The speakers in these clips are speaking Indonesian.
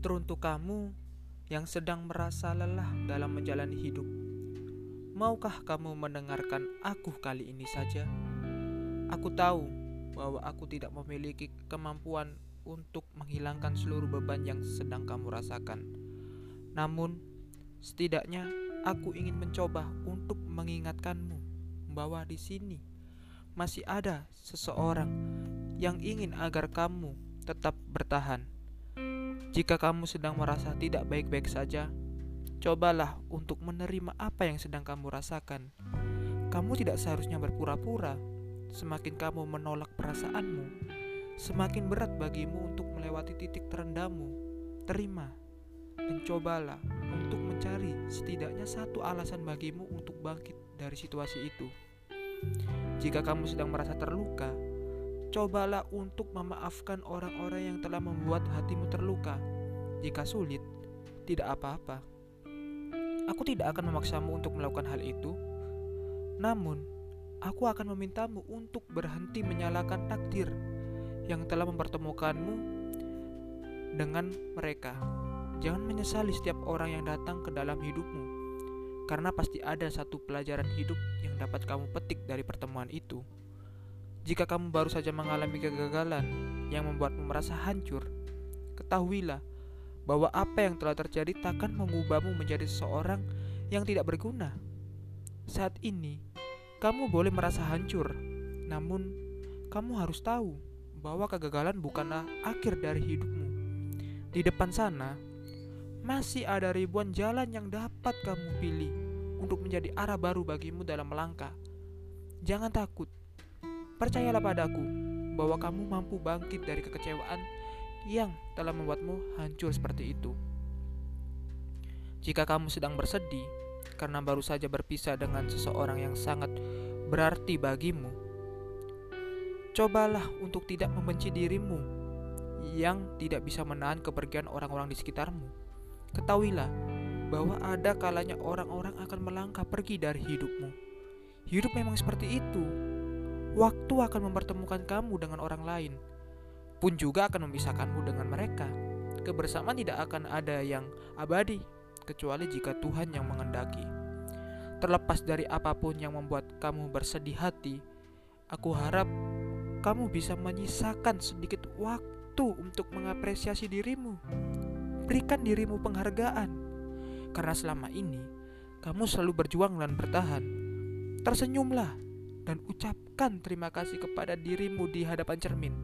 Untuk kamu yang sedang merasa lelah dalam menjalani hidup, maukah kamu mendengarkan aku kali ini saja? Aku tahu bahwa aku tidak memiliki kemampuan untuk menghilangkan seluruh beban yang sedang kamu rasakan. Namun, setidaknya aku ingin mencoba untuk mengingatkanmu bahwa di sini masih ada seseorang yang ingin agar kamu tetap bertahan. Jika kamu sedang merasa tidak baik-baik saja, cobalah untuk menerima apa yang sedang kamu rasakan. Kamu tidak seharusnya berpura-pura. Semakin kamu menolak perasaanmu, semakin berat bagimu untuk melewati titik terendahmu. Terima dan cobalah untuk mencari setidaknya satu alasan bagimu untuk bangkit dari situasi itu. Jika kamu sedang merasa terluka, cobalah untuk memaafkan orang-orang yang telah membuat hatimu terluka. Jika sulit, tidak apa-apa. Aku tidak akan memaksamu untuk melakukan hal itu. Namun, aku akan memintamu untuk berhenti menyalahkan takdir yang telah mempertemukanmu dengan mereka. Jangan menyesali setiap orang yang datang ke dalam hidupmu, karena pasti ada satu pelajaran hidup yang dapat kamu petik dari pertemuan itu. Jika kamu baru saja mengalami kegagalan yang membuatmu merasa hancur, ketahuilah bahwa apa yang telah terjadi takkan mengubahmu menjadi seseorang yang tidak berguna. Saat ini, kamu boleh merasa hancur, namun kamu harus tahu bahwa kegagalan bukanlah akhir dari hidupmu. Di depan sana, masih ada ribuan jalan yang dapat kamu pilih untuk menjadi arah baru bagimu dalam melangkah. Jangan takut, percayalah padaku bahwa kamu mampu bangkit dari kekecewaan yang telah membuatmu hancur seperti itu. Jika kamu sedang bersedih karena baru saja berpisah dengan seseorang yang sangat berarti bagimu, cobalah untuk tidak membenci dirimu yang tidak bisa menahan kepergian orang-orang di sekitarmu. Ketahuilah bahwa ada kalanya orang-orang akan melangkah pergi dari hidupmu. Hidup memang seperti itu. Waktu akan mempertemukan kamu dengan orang lain pun juga akan memisahkanmu dengan mereka. Kebersamaan tidak akan ada yang abadi, kecuali jika Tuhan yang mengendaki. Terlepas dari apa pun yang membuat kamu bersedih hati, aku harap kamu bisa menyisakan sedikit waktu untuk mengapresiasi dirimu. Berikan dirimu penghargaan, karena selama ini kamu selalu berjuang dan bertahan. Tersenyumlah dan ucapkan terima kasih kepada dirimu di hadapan cermin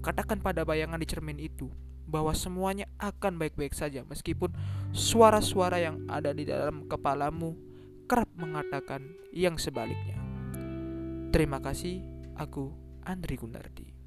Katakan pada bayangan di cermin itu bahwa semuanya akan baik-baik saja meskipun suara-suara yang ada di dalam kepalamu kerap mengatakan yang sebaliknya. Terima kasih, aku Andri Gunardi.